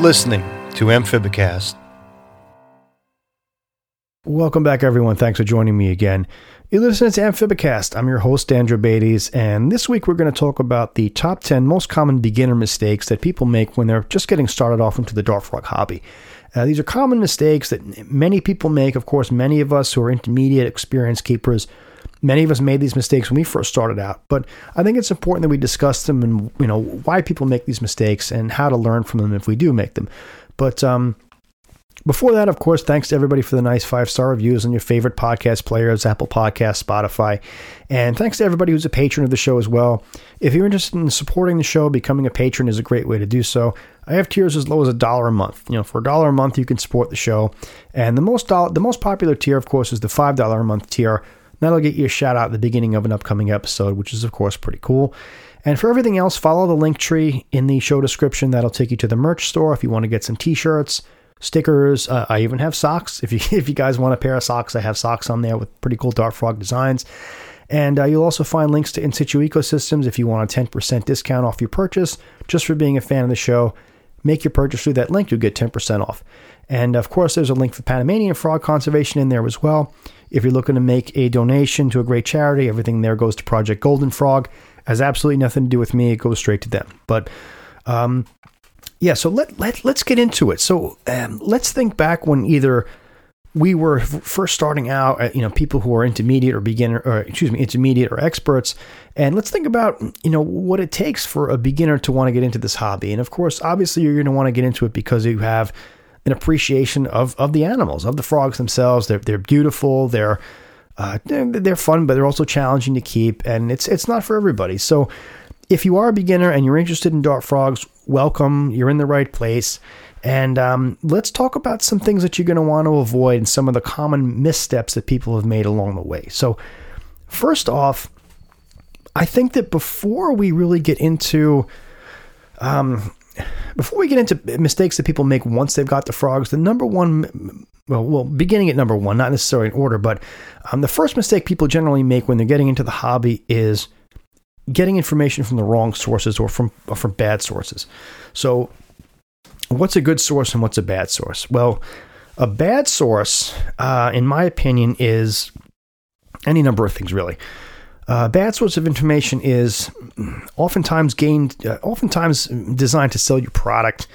Listening to Amphibicast. Welcome back, everyone. Thanks for joining me again. You're listening to Amphibicast. I'm your host, Andrew Beatties, and this week we're going to talk about the top 10 most common beginner mistakes that people make when they're just getting started off into the dart frog hobby. Uh, these are common mistakes that many people make. Of course, many of us who are intermediate experienced keepers Many of us made these mistakes when we first started out, but I think it's important that we discuss them and you know why people make these mistakes and how to learn from them if we do make them. But um, before that, of course, thanks to everybody for the nice five star reviews on your favorite podcast players, Apple Podcasts, Spotify. And thanks to everybody who's a patron of the show as well. If you're interested in supporting the show, becoming a patron is a great way to do so. I have tiers as low as a dollar a month. You know, for a dollar a month, you can support the show. And the most dollar, the most popular tier, of course, is the five dollar a month tier. That'll get you a shout out at the beginning of an upcoming episode, which is, of course, pretty cool. And for everything else, follow the link tree in the show description. That'll take you to the merch store if you want to get some t shirts, stickers. Uh, I even have socks. If you, if you guys want a pair of socks, I have socks on there with pretty cool Dart Frog designs. And uh, you'll also find links to In Situ Ecosystems if you want a 10% discount off your purchase just for being a fan of the show. Make your purchase through that link, you'll get 10% off. And of course, there's a link for Panamanian frog conservation in there as well. If you're looking to make a donation to a great charity, everything there goes to Project Golden Frog. Has absolutely nothing to do with me. It goes straight to them. But um, yeah, so let, let, let's get into it. So um, let's think back when either we were first starting out, uh, you know, people who are intermediate or beginner, or excuse me, intermediate or experts. And let's think about, you know, what it takes for a beginner to want to get into this hobby. And of course, obviously, you're going to want to get into it because you have an appreciation of of the animals, of the frogs themselves. They're they're beautiful. They're uh, they're, fun, but they're also challenging to keep, and it's it's not for everybody. So, if you are a beginner and you're interested in dart frogs, welcome. You're in the right place. And um, let's talk about some things that you're going to want to avoid and some of the common missteps that people have made along the way. So, first off, I think that before we really get into um, before we get into mistakes that people make once they've got the frogs, the number one, well, well, beginning at number one, not necessarily in order, but um, the first mistake people generally make when they're getting into the hobby is getting information from the wrong sources or from or from bad sources. So, what's a good source and what's a bad source? Well, a bad source, uh, in my opinion, is any number of things really. Uh, bad source of information is oftentimes gained, uh, oftentimes designed to sell your product.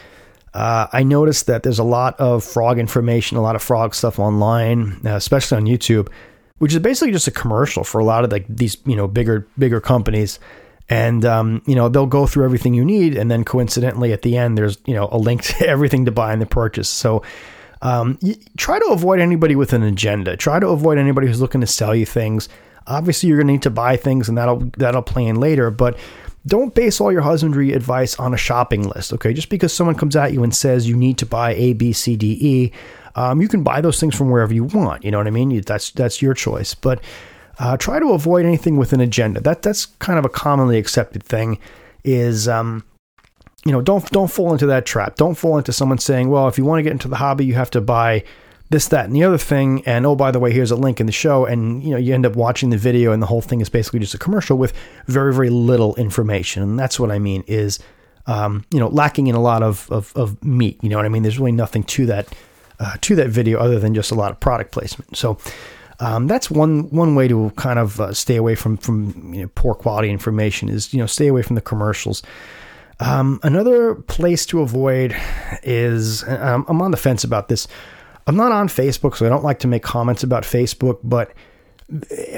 Uh, I noticed that there's a lot of frog information, a lot of frog stuff online, uh, especially on YouTube, which is basically just a commercial for a lot of like these you know bigger bigger companies. And um, you know they'll go through everything you need, and then coincidentally at the end there's you know a link to everything to buy in the purchase. So um, try to avoid anybody with an agenda. Try to avoid anybody who's looking to sell you things. Obviously, you're going to need to buy things, and that'll that'll play in later. But don't base all your husbandry advice on a shopping list. Okay, just because someone comes at you and says you need to buy A, B, C, D, E, um, you can buy those things from wherever you want. You know what I mean? That's that's your choice. But uh, try to avoid anything with an agenda. That that's kind of a commonly accepted thing. Is um, you know, don't don't fall into that trap. Don't fall into someone saying, well, if you want to get into the hobby, you have to buy this, that, and the other thing. And oh, by the way, here's a link in the show. And you know, you end up watching the video, and the whole thing is basically just a commercial with very, very little information. And that's what I mean is, um, you know, lacking in a lot of, of, of meat. You know what I mean? There's really nothing to that uh, to that video other than just a lot of product placement. So. Um, that's one one way to kind of uh, stay away from from you know, poor quality information is you know stay away from the commercials. Um, another place to avoid is um, I'm on the fence about this. I'm not on Facebook, so I don't like to make comments about Facebook, but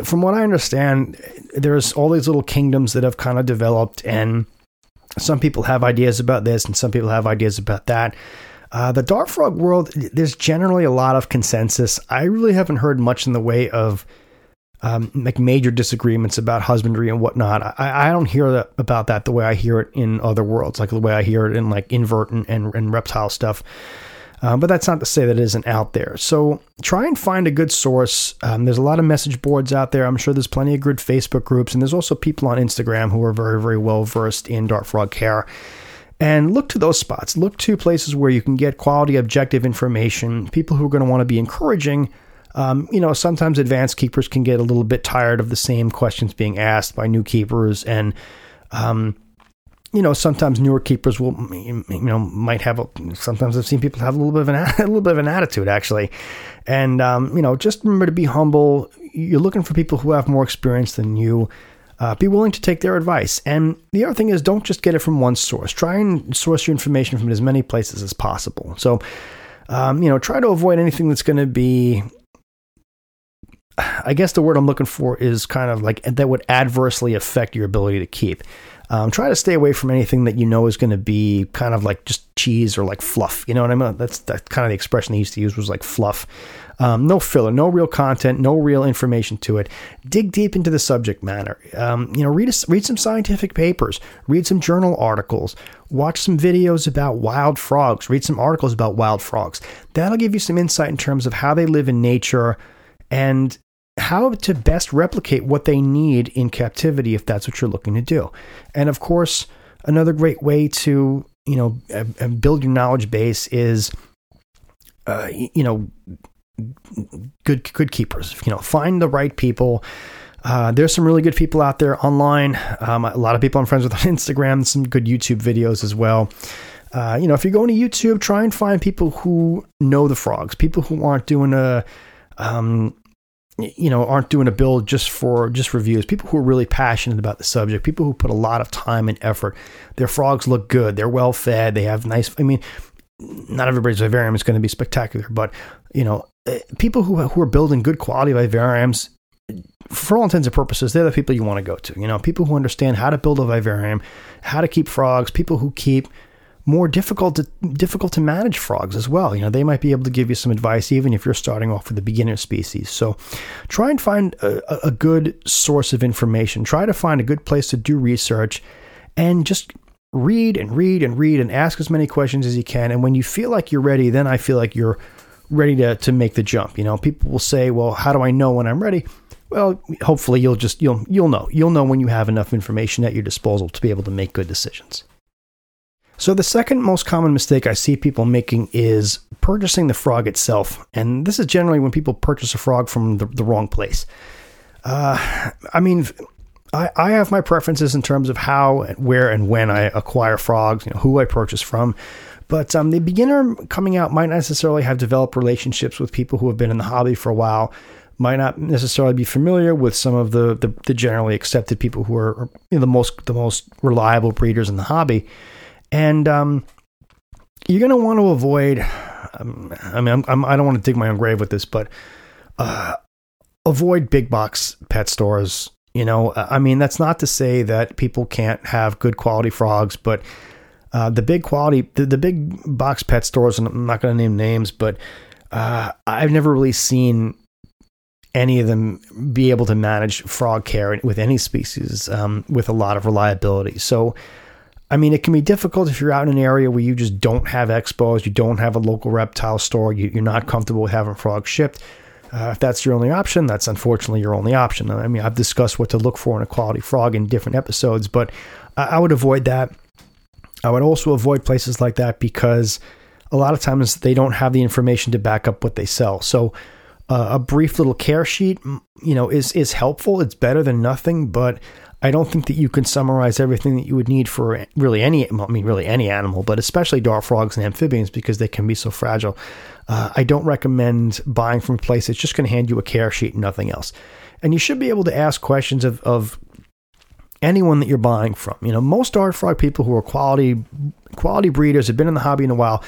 from what I understand, there's all these little kingdoms that have kind of developed, and some people have ideas about this, and some people have ideas about that. Uh, the Dart Frog world, there's generally a lot of consensus. I really haven't heard much in the way of um, like major disagreements about husbandry and whatnot. I, I don't hear that, about that the way I hear it in other worlds, like the way I hear it in like invert and, and, and reptile stuff. Uh, but that's not to say that it isn't out there. So try and find a good source. Um, there's a lot of message boards out there. I'm sure there's plenty of good Facebook groups, and there's also people on Instagram who are very, very well versed in dart frog care. And look to those spots. Look to places where you can get quality, objective information. People who are going to want to be encouraging. Um, you know, sometimes advanced keepers can get a little bit tired of the same questions being asked by new keepers, and um, you know, sometimes newer keepers will, you know, might have. A, sometimes I've seen people have a little bit of an a little bit of an attitude actually, and um, you know, just remember to be humble. You're looking for people who have more experience than you. Uh, be willing to take their advice. And the other thing is, don't just get it from one source. Try and source your information from as many places as possible. So, um, you know, try to avoid anything that's going to be I guess the word I'm looking for is kind of like that would adversely affect your ability to keep. Um, try to stay away from anything that you know is going to be kind of like just cheese or like fluff. You know what I mean? That's that kind of the expression they used to use was like fluff. Um, no filler, no real content, no real information to it. Dig deep into the subject matter. Um, you know, read a, read some scientific papers, read some journal articles, watch some videos about wild frogs, read some articles about wild frogs. That'll give you some insight in terms of how they live in nature and how to best replicate what they need in captivity if that's what you're looking to do. And of course, another great way to, you know, build your knowledge base is uh, you know, good good keepers. You know, find the right people. Uh, there's some really good people out there online. Um, a lot of people I'm friends with on Instagram. Some good YouTube videos as well. Uh, you know, if you're going to YouTube, try and find people who know the frogs, people who aren't doing a um, you know aren't doing a build just for just reviews people who are really passionate about the subject people who put a lot of time and effort their frogs look good they're well fed they have nice i mean not everybody's vivarium is going to be spectacular but you know eh, people who, who are building good quality vivariums for all intents and purposes they're the people you want to go to you know? People who understand how to build a vivarium how to keep frogs people who keep more difficult to difficult to manage frogs as well. You know, they might be able to give you some advice even if you're starting off with a beginner species. So try and find a, a good source of information. Try to find a good place to do research and just read and read and read and ask as many questions as you can. And when you feel like you're ready, then I feel like you're ready to, to make the jump. You know, people will say, well, how do I know when I'm ready? Well, hopefully you'll just you'll you'll know. You'll know when you have enough information at your disposal to be able to make good decisions. So, the second most common mistake I see people making is purchasing the frog itself. And this is generally when people purchase a frog from the, the wrong place. Uh, I mean, I, I have my preferences in terms of how, where, and when I acquire frogs, you know, who I purchase from. But um, the beginner coming out might not necessarily have developed relationships with people who have been in the hobby for a while, might not necessarily be familiar with some of the, the, the generally accepted people who are you know, the most the most reliable breeders in the hobby and um, you're going to want to avoid. Um, I mean, I'm, I'm, I do not want to dig my own grave with this, but uh, avoid big box pet stores. You know, I mean, that's not to say that people can't have good quality frogs, but uh, the big quality, the, the big box pet stores, and I'm not going to name names, but uh, I've never really seen any of them be able to manage frog care with any species um, with a lot of reliability. So, I mean, it can be difficult if you're out in an area where you just don't have expos, you don't have a local reptile store, you, are not comfortable with having frogs shipped. Uh, if that's your only option, that's unfortunately your only option. I mean, I've discussed what to look for in a quality frog in different episodes, but I, would avoid that. I would also avoid places like that because a lot of times they don't have the information to back up what they sell. So, uh, a brief little care sheet, you know, is is helpful. It's better than nothing, but I don't think that you can summarize everything that you would need for really any, I mean, really any animal, but especially dart frogs and amphibians because they can be so fragile. Uh, I don't recommend buying from a place that's just going to hand you a care sheet and nothing else. And you should be able to ask questions of, of anyone that you're buying from. You know, most dart frog people who are quality quality breeders have been in the hobby in a while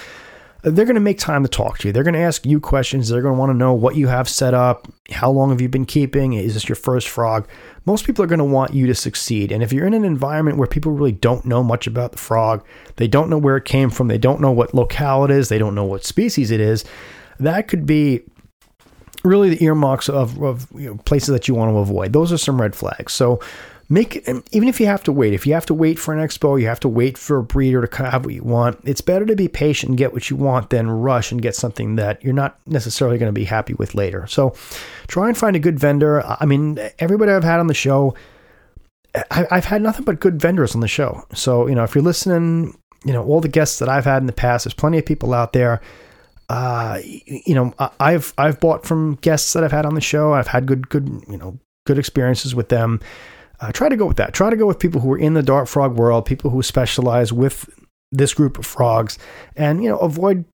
they're going to make time to talk to you. They're going to ask you questions. They're going to want to know what you have set up. How long have you been keeping? Is this your first frog? Most people are going to want you to succeed. And if you're in an environment where people really don't know much about the frog, they don't know where it came from, they don't know what locale it is, they don't know what species it is, that could be really the earmarks of, of you know, places that you want to avoid. Those are some red flags. So make even if you have to wait if you have to wait for an expo you have to wait for a breeder to have what you want it's better to be patient and get what you want than rush and get something that you're not necessarily going to be happy with later so try and find a good vendor i mean everybody i've had on the show i've had nothing but good vendors on the show so you know if you're listening you know all the guests that i've had in the past there's plenty of people out there uh, you know, I've I've bought from guests that I've had on the show. I've had good good you know good experiences with them. Uh, try to go with that. Try to go with people who are in the dart frog world, people who specialize with this group of frogs, and you know avoid.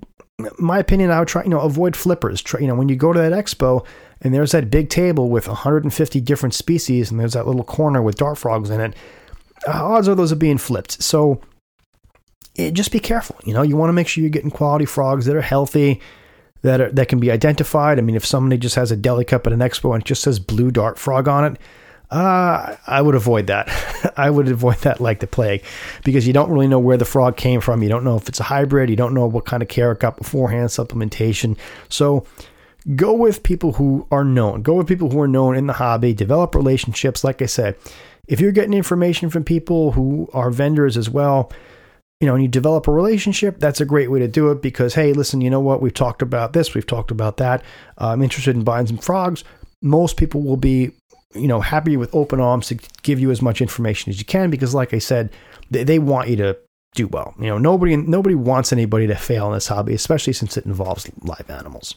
My opinion, I would try you know avoid flippers. Try, you know when you go to that expo and there's that big table with 150 different species, and there's that little corner with dart frogs in it. Uh, odds are those are being flipped. So it, just be careful. You know, you want to make sure you're getting quality frogs that are healthy, that are, that can be identified. I mean, if somebody just has a deli cup at an expo and it just says blue dart frog on it, uh, I would avoid that. I would avoid that like the plague because you don't really know where the frog came from. You don't know if it's a hybrid. You don't know what kind of care it got beforehand, supplementation. So go with people who are known. Go with people who are known in the hobby. Develop relationships. Like I said, if you're getting information from people who are vendors as well, you know, and you develop a relationship, that's a great way to do it because, hey, listen, you know what? We've talked about this, we've talked about that. I'm interested in buying some frogs. Most people will be, you know, happy with open arms to give you as much information as you can because, like I said, they, they want you to do well. You know, nobody nobody wants anybody to fail in this hobby, especially since it involves live animals.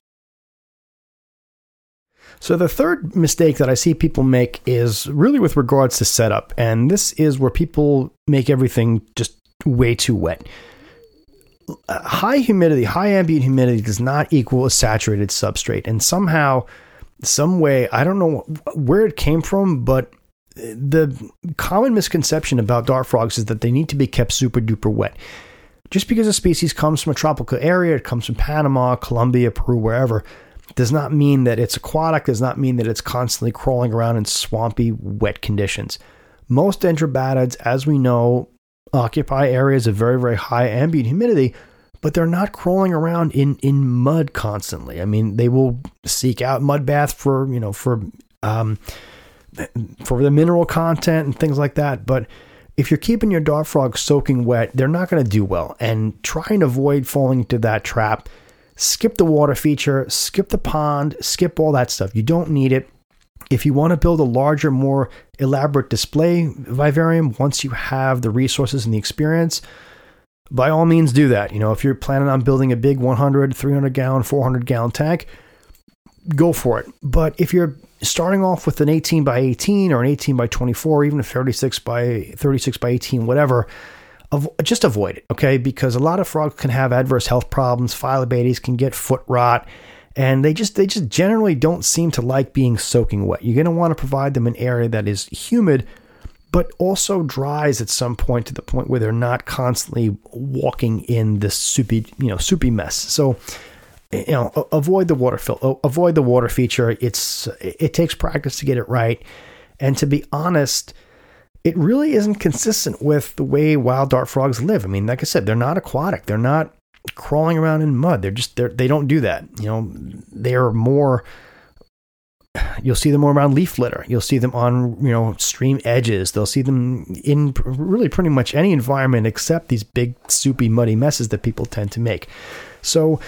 So the third mistake that I see people make is really with regards to setup, and this is where people make everything just way too wet. High humidity, high ambient humidity does not equal a saturated substrate. And somehow, some way, I don't know where it came from, but the common misconception about dart frogs is that they need to be kept super duper wet. Just because a species comes from a tropical area, it comes from Panama, Colombia, Peru, wherever, does not mean that it's aquatic, does not mean that it's constantly crawling around in swampy, wet conditions. Most dendrobatids, as we know, occupy areas of very, very high ambient humidity, but they're not crawling around in, in mud constantly. I mean, they will seek out mud bath for, you know, for, um, for the mineral content and things like that. But if you're keeping your dart frog soaking wet, they're not going to do well. And try and avoid falling into that trap. Skip the water feature, skip the pond, skip all that stuff. You don't need it. If you want to build a larger, more elaborate display vivarium, once you have the resources and the experience, by all means do that. You know, if you're planning on building a big 100, 300 gallon, 400 gallon tank, go for it. But if you're starting off with an 18 by 18 or an 18 by 24, even a 36 by 36 by 18, whatever, just avoid it, okay? Because a lot of frogs can have adverse health problems. Phyllobates can get foot rot and they just they just generally don't seem to like being soaking wet. You're going to want to provide them an area that is humid but also dries at some point to the point where they're not constantly walking in this soupy, you know, soupy mess. So, you know, avoid the water fill, avoid the water feature. It's it takes practice to get it right, and to be honest, it really isn't consistent with the way wild dart frogs live. I mean, like I said, they're not aquatic. They're not crawling around in mud. They're just they're, they don't do that. You know, they're more. You'll see them around leaf litter. You'll see them on you know stream edges. They'll see them in really pretty much any environment except these big soupy muddy messes that people tend to make. So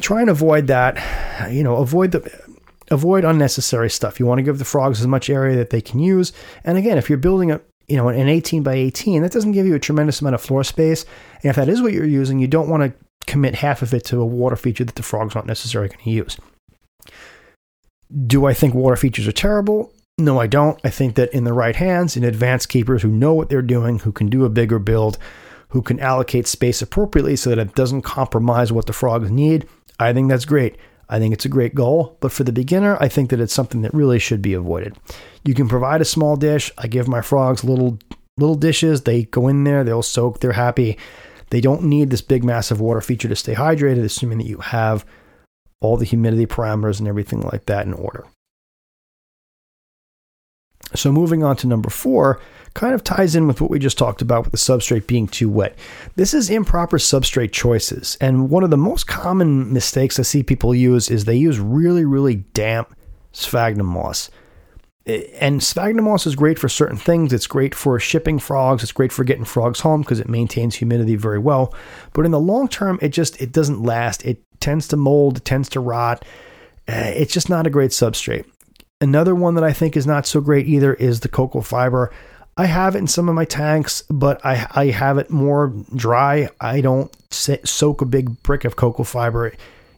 try and avoid that. You know, avoid the avoid unnecessary stuff. You want to give the frogs as much area that they can use. And again, if you're building a you know an 18 by 18, that doesn't give you a tremendous amount of floor space. And if that is what you're using, you don't want to commit half of it to a water feature that the frogs aren't necessarily going to use. Do I think water features are terrible? No, I don't. I think that in the right hands, in advanced keepers who know what they're doing, who can do a bigger build, who can allocate space appropriately so that it doesn't compromise what the frogs need, I think that's great. I think it's a great goal, but for the beginner, I think that it's something that really should be avoided. You can provide a small dish. I give my frogs little little dishes. They go in there, they'll soak, they're happy. They don't need this big, massive water feature to stay hydrated, assuming that you have all the humidity parameters and everything like that in order. So, moving on to number four, kind of ties in with what we just talked about with the substrate being too wet. This is improper substrate choices. And one of the most common mistakes I see people use is they use really, really damp sphagnum moss and sphagnum moss is great for certain things. It's great for shipping frogs. It's great for getting frogs home because it maintains humidity very well. But in the long term, it just it doesn't last. It tends to mold. Tends to rot. Uh, it's just not a great substrate. Another one that I think is not so great either is the cocoa fiber. I have it in some of my tanks, but I, I have it more dry. I don't soak a big brick of cocoa fiber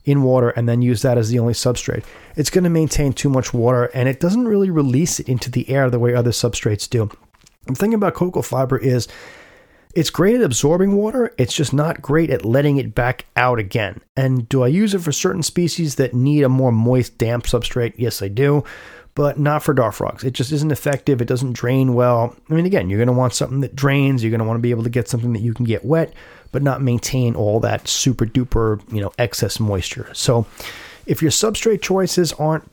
in water and then use that as the only substrate. It's going to maintain too much water and it doesn't really release it into the air the way other substrates do. The thing about cocoa fiber is it's great at absorbing water, it's just not great at letting it back out again. And do I use it for certain species that need a more moist, damp substrate? Yes, I do, but not for dart frogs. It just isn't effective, it doesn't drain well. I mean, again, you're going to want something that drains, you're going to want to be able to get something that you can get wet, but not maintain all that super duper, you know, excess moisture. So if your substrate choices aren't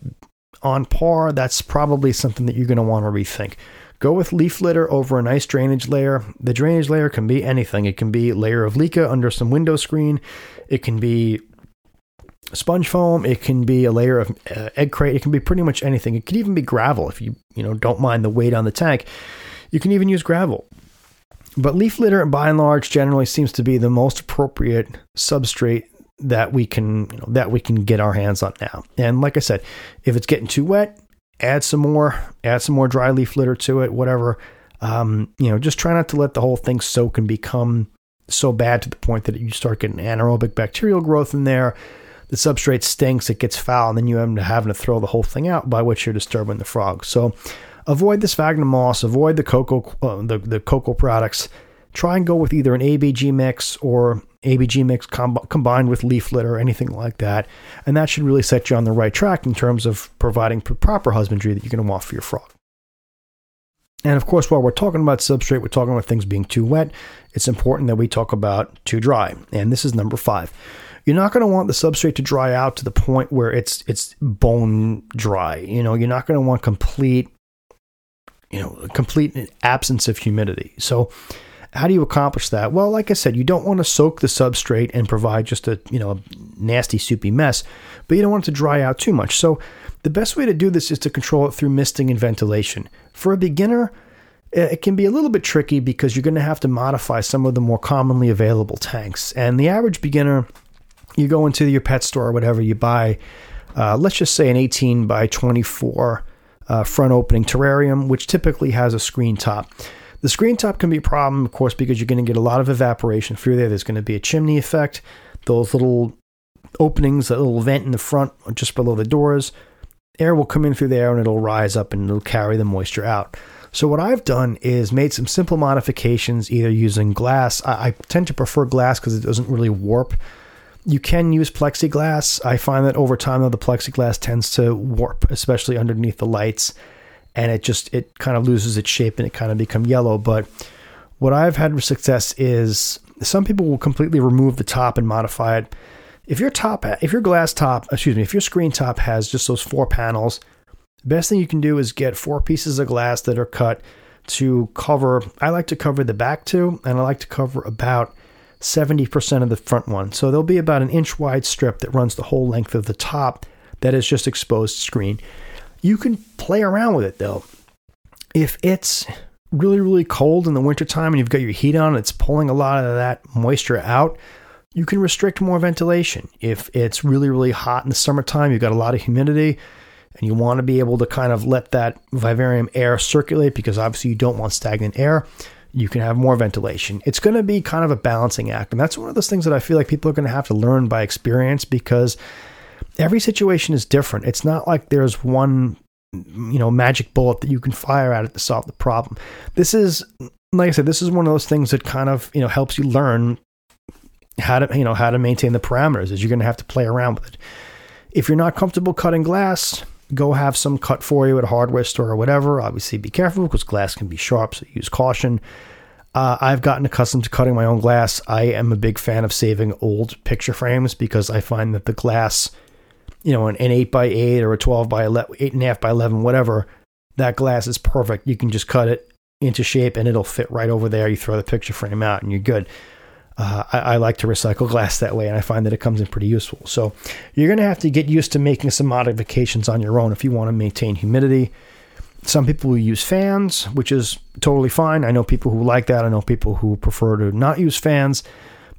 on par, that's probably something that you're going to want to rethink. Go with leaf litter over a nice drainage layer. The drainage layer can be anything. It can be layer of leca under some window screen. It can be sponge foam. It can be a layer of uh, egg crate. It can be pretty much anything. It could even be gravel if you you know don't mind the weight on the tank. You can even use gravel. But leaf litter, by and large, generally seems to be the most appropriate substrate that we can you know, that we can get our hands on now. And like I said, if it's getting too wet, add some more, add some more dry leaf litter to it, whatever. Um, you know, just try not to let the whole thing soak and become so bad to the point that you start getting anaerobic bacterial growth in there. The substrate stinks, it gets foul, and then you end up having to throw the whole thing out, by which you're disturbing the frogs. So avoid the sphagnum moss, avoid the cocoa, uh, the, the cocoa products. Try and go with either an ABG mix or ABG mix com- combined with leaf litter or anything like that. And that should really set you on the right track in terms of providing proper husbandry that you're going to want for your frog. And of course, while we're talking about substrate, we're talking about things being too wet. It's important that we talk about too dry. And this is number five. You're not going to want the substrate to dry out to the point where it's it's bone dry. You know, you're not going to want complete, you know, complete absence of humidity. So how do you accomplish that? Well, like I said, you don't want to soak the substrate and provide just a, you know, a nasty soupy mess, but you don't want it to dry out too much. So the best way to do this is to control it through misting and ventilation. For a beginner, it can be a little bit tricky because you're going to have to modify some of the more commonly available tanks. And the average beginner, you go into your pet store or whatever, you buy, uh, let's just say an 18 by 24 uh, front opening terrarium, which typically has a screen top. The screen top can be a problem, of course, because you're going to get a lot of evaporation through there. There's going to be a chimney effect. Those little openings, a little vent in the front, just below the doors, air will come in through there and it'll rise up and it'll carry the moisture out. So what I've done is made some simple modifications, either using glass. I, I tend to prefer glass because it doesn't really warp. You can use plexiglass. I find that over time, though, the plexiglass tends to warp, especially underneath the lights and it just it kind of loses its shape and it kind of become yellow. But what I've had with success is some people will completely remove the top and modify it. If your top, if your glass top, excuse me, if your screen top has just those four panels, the best thing you can do is get four pieces of glass that are cut to cover. I like to cover the back two, and I like to cover about 70% of the front one. So there'll be about an inch wide strip that runs the whole length of the top that is just exposed screen. You can play around with it though. If it's really, really cold in the wintertime and you've got your heat on, and it's pulling a lot of that moisture out, you can restrict more ventilation. If it's really, really hot in the summertime, you've got a lot of humidity, and you want to be able to kind of let that vivarium air circulate because obviously you don't want stagnant air, you can have more ventilation. It's going to be kind of a balancing act. And that's one of those things that I feel like people are going to have to learn by experience because every situation is different. It's not like there's one you know magic bullet that you can fire at it to solve the problem. This is like I said, this is one of those things that kind of you know helps you learn how to you know how to maintain the parameters. Is you're going to have to play around with it. If you're not comfortable cutting glass, go have some cut for you at a hardware store or whatever. Obviously, be careful because glass can be sharp, so use caution. Uh, I've gotten accustomed to cutting my own glass. I am a big fan of saving old picture frames because I find that the glass you know, an, an 8 by 8 or a 12 by 11, 8.5 by 11, whatever, that glass is perfect. You can just cut it into shape and it'll fit right over there. You throw the picture frame out and you're good. Uh, I, I, like to recycle glass that way, and I find that it comes in pretty useful. So you're going to have to get used to making some modifications on your own if you want to maintain humidity. Some people will use fans, which is totally fine. I know people who like that. I know people who prefer to not use fans.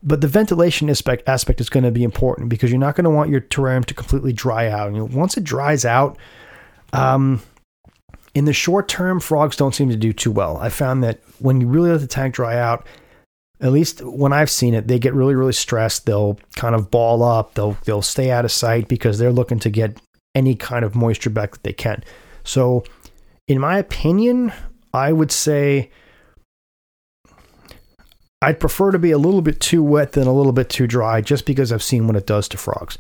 But the ventilation aspect aspect is going to be important because you're not going to want your terrarium to completely dry out. And once it dries out, um, in the short term, frogs don't seem to do too well. I found that when you really let the tank dry out, at least when I've seen it, they get really, really stressed. They'll kind of ball up. They'll they'll stay out of sight because they're looking to get any kind of moisture back that they can. So, in my opinion, I would say I'd prefer to be a little bit too wet than a little bit too dry, just because I've seen what it does to frogs.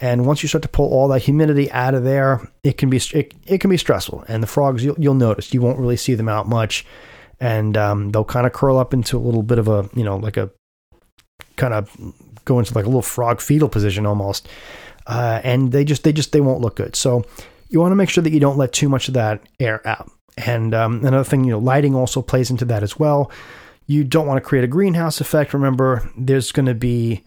And once you start to pull all that humidity out of there, it can be it, it can be stressful. And the frogs, you'll, you'll notice, you won't really see them out much. And um, they'll kind of curl up into a little bit of a you know like a kind of go into like a little frog fetal position almost. Uh, and they just they just they won't look good. So you want to make sure that you don't let too much of that air out. And um, another thing you know lighting also plays into that as well you don't want to create a greenhouse effect remember there's going to be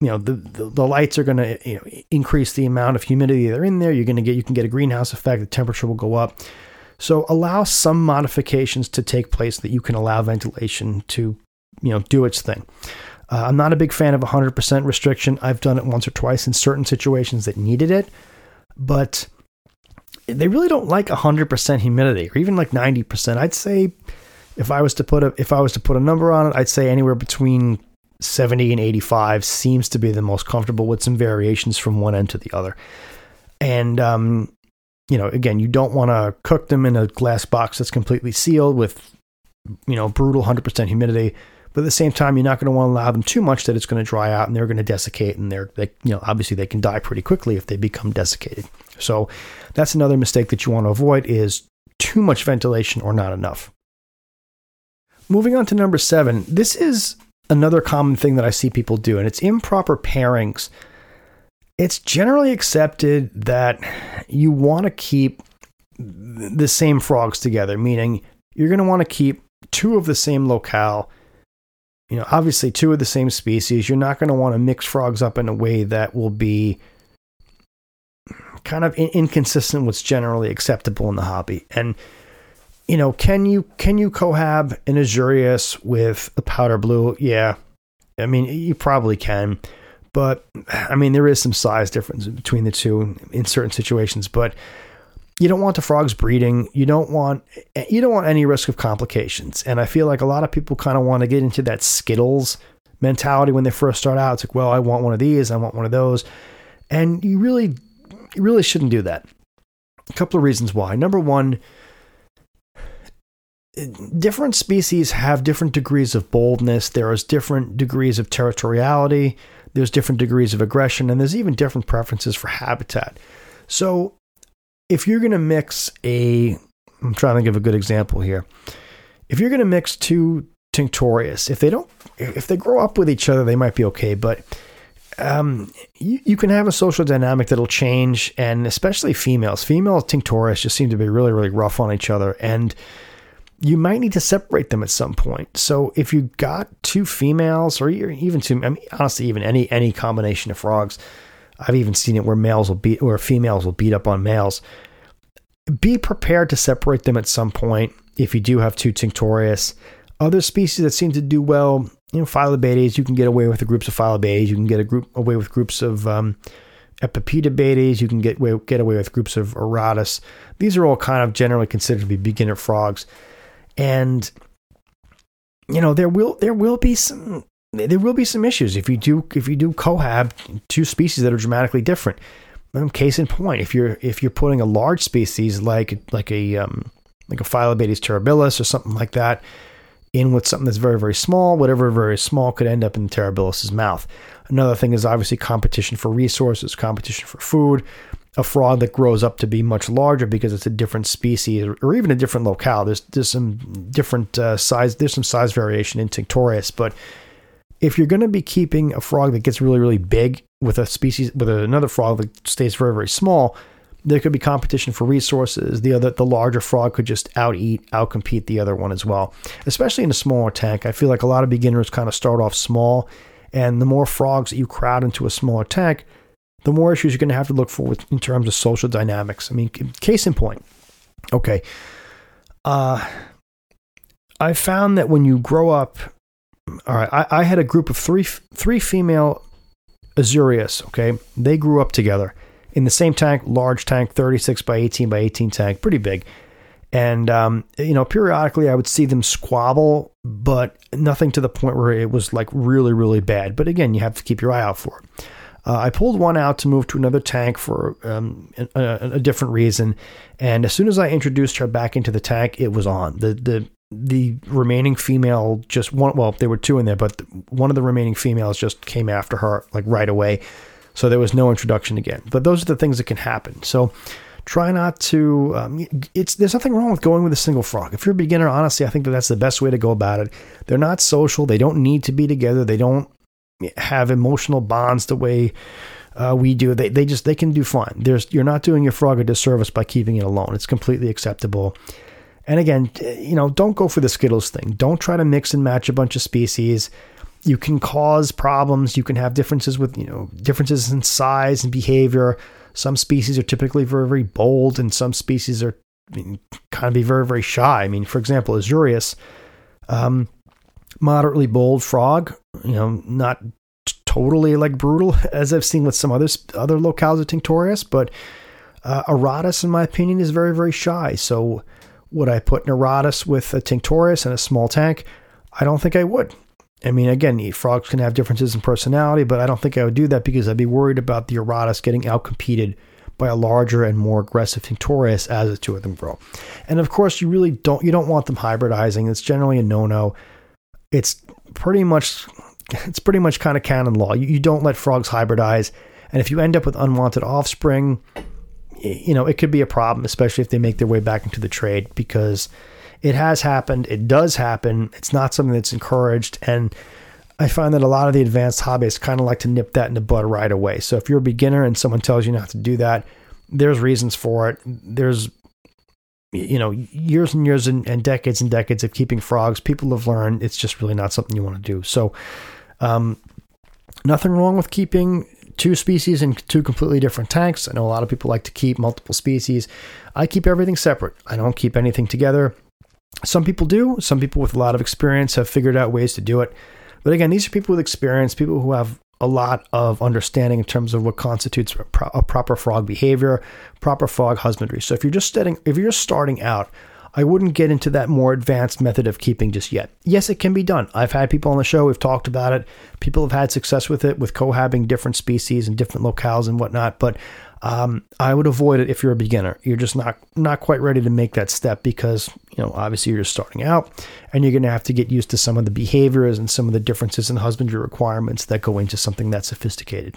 you know the, the, the lights are going to you know, increase the amount of humidity that are in there you're going to get you can get a greenhouse effect the temperature will go up so allow some modifications to take place that you can allow ventilation to, you know, do its thing. Uh, I'm not a big fan of 100% restriction. I've done it once or twice in certain situations that needed it, but they really don't like 100% humidity or even like 90%. I'd say if I was to put a if I was to put a number on it, I'd say anywhere between 70 and 85 seems to be the most comfortable with some variations from one end to the other. And um, you know, again, you don't want to cook them in a glass box that's completely sealed with, you know, brutal 100% humidity. But at the same time, you're not going to want to allow them too much that it's going to dry out and they're going to desiccate. And they're, they, you know, obviously they can die pretty quickly if they become desiccated. So that's another mistake that you want to avoid is too much ventilation or not enough. Moving on to number seven, this is another common thing that I see people do, and it's improper pairings it's generally accepted that you want to keep the same frogs together, meaning you're going to want to keep two of the same locale. You know, obviously, two of the same species. You're not going to want to mix frogs up in a way that will be kind of inconsistent with what's generally acceptable in the hobby. And you know, can you can you cohab an Azureus with a powder blue? Yeah, I mean, you probably can. But I mean, there is some size difference between the two in certain situations. But you don't want the frogs breeding. You don't want eh, you don't want any risk of complications. And I feel like a lot of people kind of want to get into that Skittles mentality when they first start out. It's like, well, I want one of these, I want one of those, and you really, you really shouldn't do that. A couple of reasons why. Number one, different species have different degrees of boldness. There is different degrees of territoriality there's different degrees of aggression, and there's even different preferences for habitat. So, if you're going to mix a, I'm trying to give a good example here. If you're going to mix two tinctorius, if they don't, if they grow up with each other, they might be okay, but um, you, you can have a social dynamic that'll change, and especially females. Female tinctorius just seem to be really, really rough on each other, and you might need to separate them at some point. So if you got two females, or even two, I mean, honestly, even any any combination of frogs, I've even seen it where males will beat or females will beat up on males. Be prepared to separate them at some point if you do have two tinctorius. Other species that seem to do well, you know, Phyllobates, you can get away with the groups of Phyllobates. You can get a group away with groups of um, Epipedobates. You can get get away with groups of Auratus. These are all kind of generally considered to be beginner frogs and you know there will there will be some there will be some issues if you do if you do cohab two species that are dramatically different. Um, case in point, if you're if you're putting a large species like like a um, like a Phyllobates terribilis or something like that in with something that's very very small, whatever very small could end up in the terribilis's mouth. Another thing is obviously competition for resources, competition for food a frog that grows up to be much larger because it's a different species or even a different locale. There's there's some different uh, size. There's some size variation in Tinctorius, but if you're going to be keeping a frog that gets really really big with a species with another frog that stays very very small, there could be competition for resources. The other the larger frog could just out eat, out compete the other one as well. Especially in a smaller tank, I feel like a lot of beginners kind of start off small, and the more frogs that you crowd into a smaller tank the more issues you're going to have to look for in terms of social dynamics. I mean, case in point. Okay. Uh, I found that when you grow up, all right, I, I had a group of three three female Azureus, Okay, they grew up together in the same tank, large tank, 36 by 18 by 18 tank, pretty big. And, um, you know, periodically I would see them squabble, but nothing to the point where it was like really, really bad. But again, you have to keep your eye out for it. Uh, I pulled one out to move to another tank for um, a, a, different reason, and as soon as I introduced her back into the tank, it was on. the the The remaining female just one. Well, there were two in there, but one of the remaining females just came after her like right away. So there was no introduction again. But those are the things that can happen. So try not to. Um, it's there's nothing wrong with going with a single frog. If you're a beginner, honestly, I think that that's the best way to go about it. They're not social. They don't need to be together. They don't have emotional bonds the way uh, we do. They they just they can do fine. There's you're not doing your frog a disservice by keeping it alone. It's completely acceptable. And again, you know, don't go for the Skittles thing. Don't try to mix and match a bunch of species. You can cause problems. You can have differences with you know differences in size and behavior. Some species are typically very, very bold, and some species are I mean, kind of be very, very shy. I mean, for example, Azureus, um, moderately bold frog, you know, not totally like brutal as I've seen with some other other locales of Tinctorius, but uh, Auratus, in my opinion, is very, very shy. So, would I put an Auratus with a Tinctorius and a small tank? I don't think I would. I mean, again, frogs can have differences in personality, but I don't think I would do that because I'd be worried about the Auratus getting outcompeted by a larger and more aggressive Tinctorius as the two of them grow. And of course, you really don't you don't want them hybridizing. It's generally a no-no. It's pretty much it's pretty much kind of canon law. You, you don't let frogs hybridize, and if you end up with unwanted offspring, you know it could be a problem, especially if they make their way back into the trade because it has happened. It does happen. It's not something that's encouraged. And I find that a lot of the advanced hobbyists kind of like to nip that in the bud right away. So if you're a beginner and someone tells you not to do that, there's reasons for it. There's you know years and years and, and decades and decades of keeping frogs. People have learned it's just really not something you want to do. So um, nothing wrong with keeping two species in two completely different tanks. I know a lot of people like to keep multiple species. I keep everything separate. I don't keep anything together. Some people do. Some people with a lot of experience have figured out ways to do it. But again, these are people with experience, people who have a lot of understanding in terms of what constitutes a, pro- a proper frog behavior, proper frog husbandry. So if you're just starting, if you're starting out, I wouldn't get into that more advanced method of keeping just yet. Yes, it can be done. I've had people on the show, we've talked about it. People have had success with it, with cohabiting different species and different locales and whatnot. But um, I would avoid it if you're a beginner. You're just not not quite ready to make that step because you know obviously you're just starting out, and you're going to have to get used to some of the behaviors and some of the differences in husbandry requirements that go into something that sophisticated.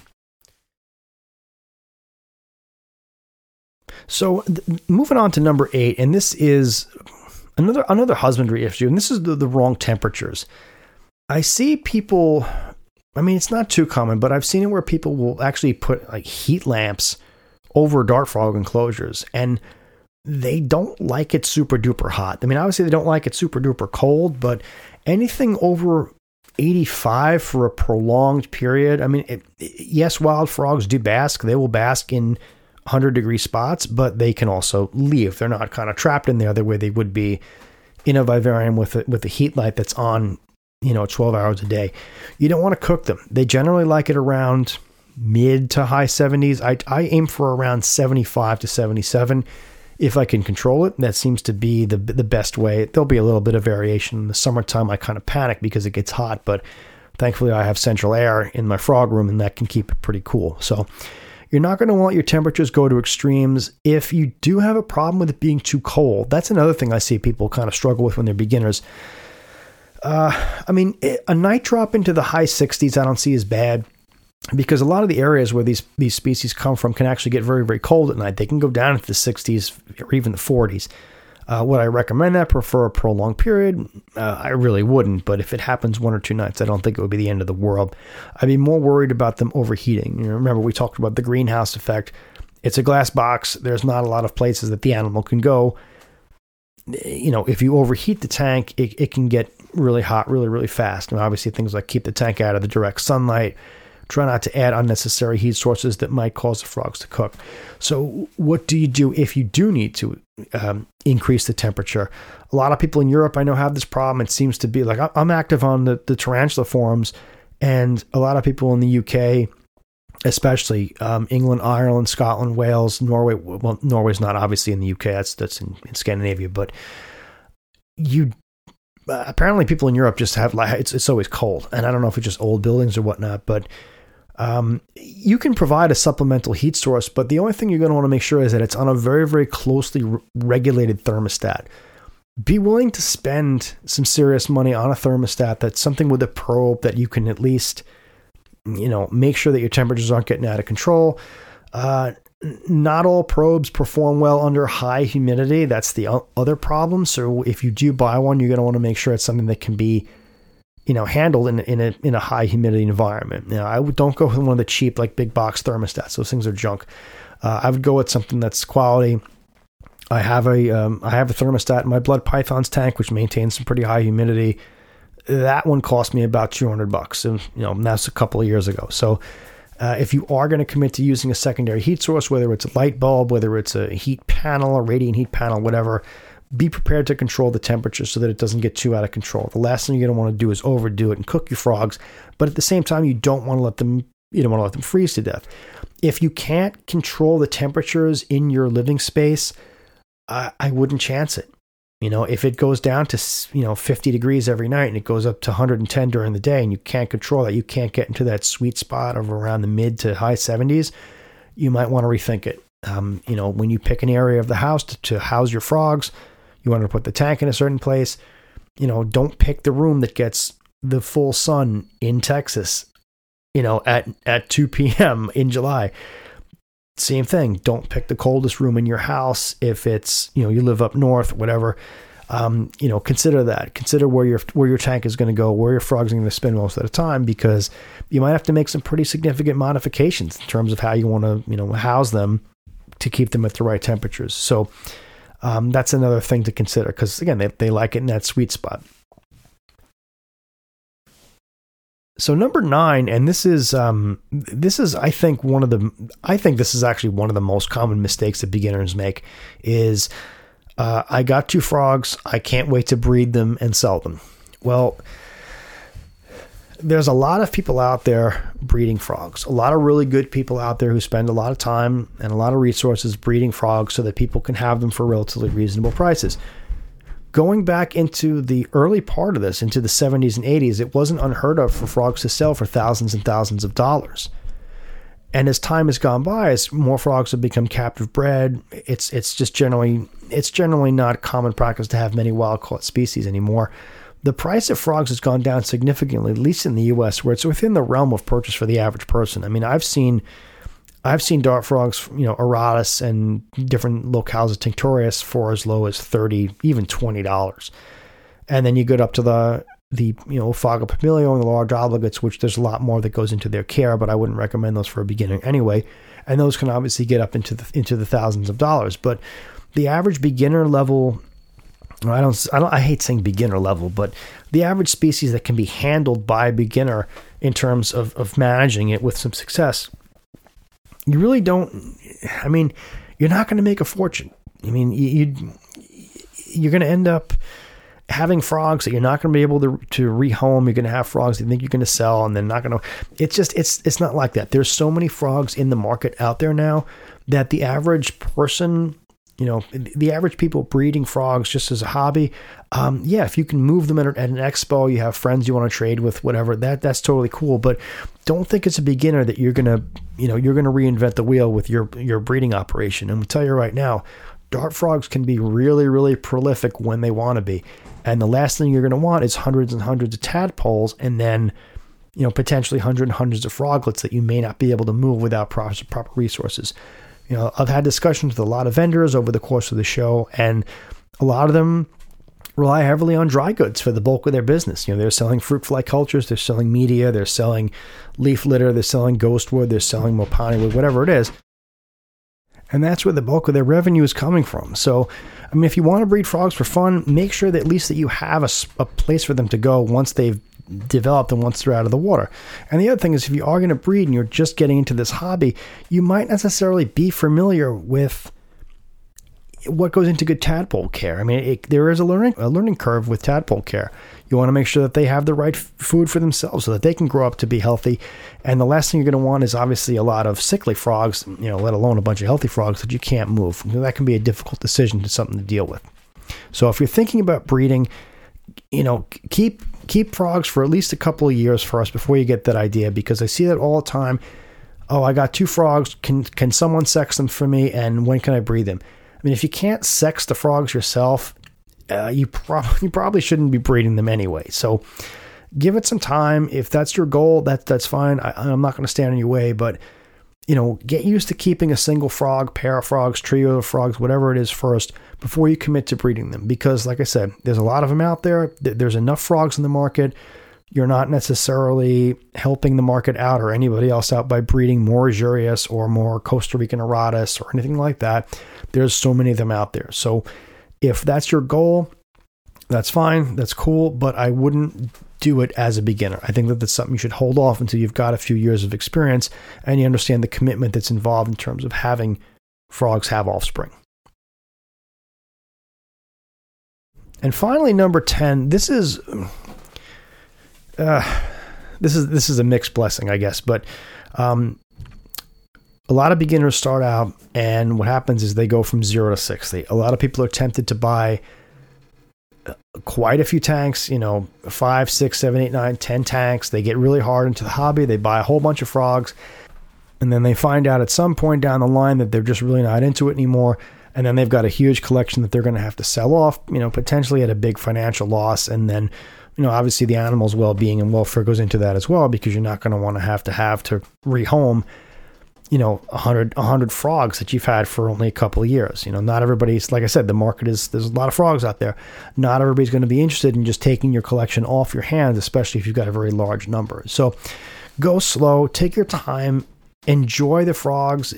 So th- moving on to number eight, and this is another another husbandry issue, and this is the, the wrong temperatures. I see people. I mean, it's not too common, but I've seen it where people will actually put like heat lamps over dart frog enclosures, and they don't like it super duper hot. I mean, obviously they don't like it super duper cold, but anything over 85 for a prolonged period. I mean, it, yes, wild frogs do bask. They will bask in 100 degree spots, but they can also leave. They're not kind of trapped in there the way they would be in a vivarium with a, with a heat light that's on, you know, 12 hours a day. You don't want to cook them. They generally like it around mid to high 70s. I, I aim for around 75 to 77 if I can control it. That seems to be the the best way. There'll be a little bit of variation in the summertime. I kind of panic because it gets hot, but thankfully I have central air in my frog room and that can keep it pretty cool. So you're not going to want your temperatures go to extremes if you do have a problem with it being too cold. That's another thing I see people kind of struggle with when they're beginners. Uh, I mean, a night drop into the high 60s I don't see as bad because a lot of the areas where these these species come from can actually get very very cold at night. They can go down into the 60s or even the 40s. Uh, would I recommend that for a prolonged period? Uh, I really wouldn't, but if it happens one or two nights, I don't think it would be the end of the world. I'd be more worried about them overheating. You know, remember, we talked about the greenhouse effect. It's a glass box. There's not a lot of places that the animal can go. You know, if you overheat the tank, it, it can get really hot really, really fast. And obviously, things like keep the tank out of the direct sunlight, Try not to add unnecessary heat sources that might cause the frogs to cook. So, what do you do if you do need to um, increase the temperature? A lot of people in Europe I know have this problem. It seems to be like I'm active on the, the tarantula forums, and a lot of people in the UK especially um, England, Ireland, Scotland, Wales, Norway. Well, Norway's not obviously in the UK. That's that's in, in Scandinavia, but you uh, apparently people in Europe just have like it's it's always cold, and I don't know if it's just old buildings or whatnot, but um, you can provide a supplemental heat source, but the only thing you're going to want to make sure is that it's on a very very closely re- regulated thermostat. Be willing to spend some serious money on a thermostat that's something with a probe that you can at least you know make sure that your temperatures aren't getting out of control. Uh, not all probes perform well under high humidity. That's the other problem. So if you do buy one, you're going to want to make sure it's something that can be, you know, handled in in a in a high humidity environment. Now, I would don't go with one of the cheap like big box thermostats. Those things are junk. Uh, I would go with something that's quality. I have a um, I have a thermostat in my blood pythons tank, which maintains some pretty high humidity. That one cost me about two hundred bucks, and you know that's a couple of years ago. So uh, if you are going to commit to using a secondary heat source, whether it's a light bulb, whether it's a heat panel, a radiant heat panel, whatever, be prepared to control the temperature so that it doesn't get too out of control. The last thing you're going to want to do is overdo it and cook your frogs, but at the same time, you don't want to let them you don't want to let them freeze to death. If you can't control the temperatures in your living space, I, I wouldn't chance it. You know, if it goes down to, you know, 50 degrees every night and it goes up to 110 during the day and you can't control that, you can't get into that sweet spot of around the mid to high 70s, you might want to rethink it. Um, you know, when you pick an area of the house to, to house your frogs, you want to put the tank in a certain place. You know, don't pick the room that gets the full sun in Texas, you know, at, at 2 p.m. in July same thing. Don't pick the coldest room in your house if it's you know you live up north, whatever. Um, you know, consider that. Consider where your where your tank is going to go, where your frogs are going to spend most of the time, because you might have to make some pretty significant modifications in terms of how you want to you know house them to keep them at the right temperatures. So um, that's another thing to consider because again, they they like it in that sweet spot. So number nine, and this is um, this is I think one of the I think this is actually one of the most common mistakes that beginners make is uh, I got two frogs, I can't wait to breed them and sell them. Well, there's a lot of people out there breeding frogs. A lot of really good people out there who spend a lot of time and a lot of resources breeding frogs so that people can have them for relatively reasonable prices going back into the early part of this, into the 70s and 80s, it wasn't unheard of for frogs to sell for thousands and thousands of dollars. And as time has gone by, as more frogs have become captive bred, it's it's just generally it's generally not common practice to have many wild caught species anymore. The price of frogs has gone down significantly, at least in the U.S., where it's within the realm of purchase for the average person. I mean, I've seen I've seen dart frogs, you know, auratus and different locales of tinctorius for as low as thirty, even twenty dollars. And then you get up to the the you know Oophaga pumilio and the large obligates, which there's a lot more that goes into their care, but I wouldn't recommend those for a beginner anyway. And those can obviously get up into the into the thousands of dollars. But the average beginner level I don't, I don't, I hate saying beginner level, but the average species that can be handled by a beginner in terms of, of managing it with some success you really don't. I mean, you're not going to make a fortune. I mean, you, you are going to end up having frogs that you're not going to be able to to rehome. You're going to have frogs that you think you're going to sell, and they're not going to. It's just it's it's not like that. There's so many frogs in the market out there now that the average person you know, the average people breeding frogs just as a hobby, um, yeah, if you can move them at, at, an expo, you have friends you want to trade with, whatever, that that's totally cool. But don't think it's a beginner that you're gonna, you know, you're gonna reinvent the wheel with your your breeding operation. And I'll tell you right now, dart frogs can be really, really prolific when they want to be. And the last thing you're gonna want is hundreds and hundreds of tadpoles, and then you know potentially hundreds and hundreds of froglets that you may not be able to move without proper proper resources. You know, I've had discussions with a lot of vendors over the course of the show, and a lot of them rely heavily on dry goods for the bulk of their business. You know, they're selling fruit fly cultures, they're selling media, they're selling leaf litter, they're selling ghost wood, they're selling mopani wood, whatever it is. And that's where the bulk of their revenue is coming from. So, I mean, if you want to breed frogs for fun, make sure that at least that you have a, a place for them to go once they've developed and once they're out of the water. And the other thing is, if you are going to breed and you're just getting into this hobby, you might necessarily be familiar with what goes into good tadpole care. I mean, it, there is a learning a learning curve with tadpole care. You want to make sure that they have the right f- food for themselves so that they can grow up to be healthy. And the last thing you're going to want is obviously a lot of sickly frogs, you know, let alone a bunch of healthy frogs that you can't move. You know, that can be a difficult decision to something to deal with. So if you're thinking about breeding, you know, keep keep frogs for at least a couple of years first before you get that idea because I see that all the time. Oh, I got two frogs. Can can someone sex them for me? And when can I breed them? I mean, if you can't sex the frogs yourself, uh, you probably you probably shouldn't be breeding them anyway. So give it some time. If that's your goal, that that's fine. I, I'm not going to stand in your way, but you know, get used to keeping a single frog, pair of frogs, trio of frogs, whatever it is first before you commit to breeding them. Because, like I said, there's a lot of them out there. There's enough frogs in the market. You're not necessarily helping the market out or anybody else out by breeding more Azureus or more Costa Rican Auratus or anything like that. There's so many of them out there. So, if that's your goal, that's fine. That's cool. But I wouldn't do it as a beginner. I think that that's something you should hold off until you've got a few years of experience and you understand the commitment that's involved in terms of having frogs have offspring. And finally, number 10, this is. Uh, this is this is a mixed blessing, I guess, but um, a lot of beginners start out, and what happens is they go from zero to sixty. A lot of people are tempted to buy quite a few tanks, you know, five, six, seven, eight, nine, ten tanks. They get really hard into the hobby. They buy a whole bunch of frogs. And then they find out at some point down the line that they're just really not into it anymore. And then they've got a huge collection that they're going to have to sell off, you know, potentially at a big financial loss. And then, you know, obviously the animal's well being and welfare goes into that as well because you're not going to want to have to have to rehome you know, 100, 100 frogs that you've had for only a couple of years. You know, not everybody's, like I said, the market is, there's a lot of frogs out there. Not everybody's going to be interested in just taking your collection off your hands, especially if you've got a very large number. So go slow, take your time, enjoy the frogs.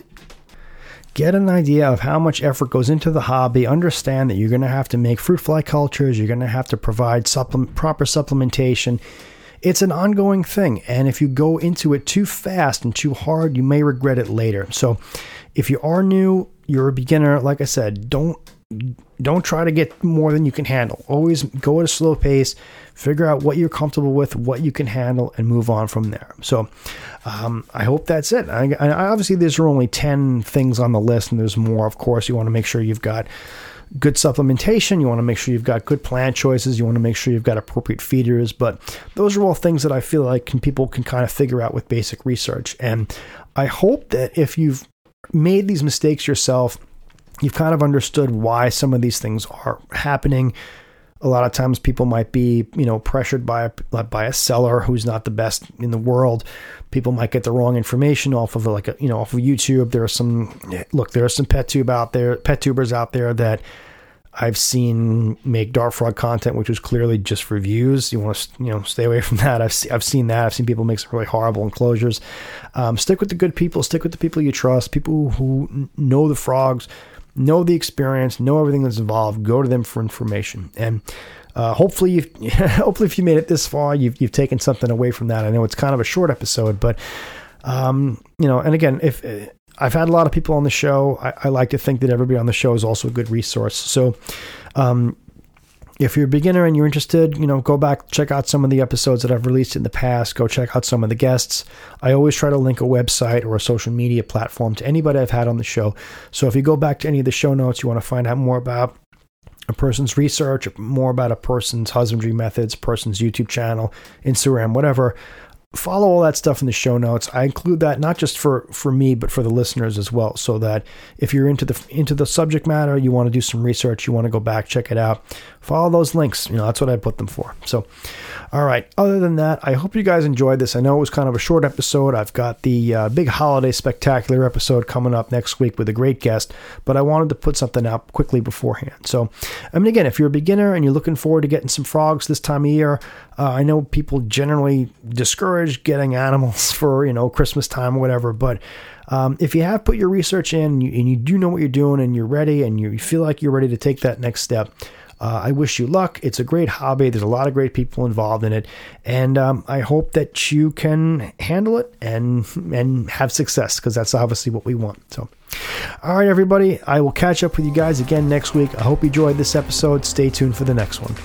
Get an idea of how much effort goes into the hobby. Understand that you're going to have to make fruit fly cultures. You're going to have to provide proper supplementation it's an ongoing thing. And if you go into it too fast and too hard, you may regret it later. So if you are new, you're a beginner, like I said, don't don't try to get more than you can handle. Always go at a slow pace, figure out what you're comfortable with, what you can handle, and move on from there. So, um, I hope that's it. I, I, obviously, there's only 10 things on the list, and there's more, of course. You want to make sure you've got good supplementation. You want to make sure you've got good plant choices. You want to make sure you've got appropriate feeders. But those are all things that I feel like can, people can kind of figure out with basic research. And I hope that if you've made these mistakes yourself, you've kind of understood why some of these things are happening a lot of times people might be you know pressured by a, by a seller who's not the best in the world people might get the wrong information off of like a, you know off of youtube there are some look there are some pet tube out there pet tubers out there that I've seen make dart frog content, which was clearly just reviews. You want to, you know, stay away from that. I've se- I've seen that. I've seen people make some really horrible enclosures. Um, stick with the good people. Stick with the people you trust. People who know the frogs, know the experience, know everything that's involved. Go to them for information. And uh, hopefully, you've, hopefully, if you made it this far, you've you've taken something away from that. I know it's kind of a short episode, but um, you know, and again, if I've had a lot of people on the show, I, I, like to think that everybody on the show is also a good resource. So, um, if you're a beginner and you're interested, you know, go back, check out some of the episodes that I've released in the past. Go check out some of the guests. I always try to link a website or a social media platform to anybody I've had on the show. So if you go back to any of the show notes, you want to find out more about a person's research, more about a person's husbandry methods, person's YouTube channel, Instagram, whatever follow all that stuff in the show notes. I include that not just for for me but for the listeners as well so that if you're into the into the subject matter, you want to do some research, you want to go back check it out, follow those links. You know, that's what I put them for. So all right. Other than that, I hope you guys enjoyed this. I know it was kind of a short episode. I've got the uh, big holiday spectacular episode coming up next week with a great guest, but I wanted to put something out quickly beforehand. So, I mean, again, if you're a beginner and you're looking forward to getting some frogs this time of year, uh, I know people generally discourage getting animals for, you know, Christmas time or whatever, but um, if you have put your research in and you, and you do know what you're doing and you're ready and you feel like you're ready to take that next step, uh, I wish you luck. It's a great hobby. There's a lot of great people involved in it, and um, I hope that you can handle it and and have success because that's obviously what we want. So, All right, everybody. I will catch up with you guys again next week. I hope you enjoyed this episode. Stay tuned for the next one.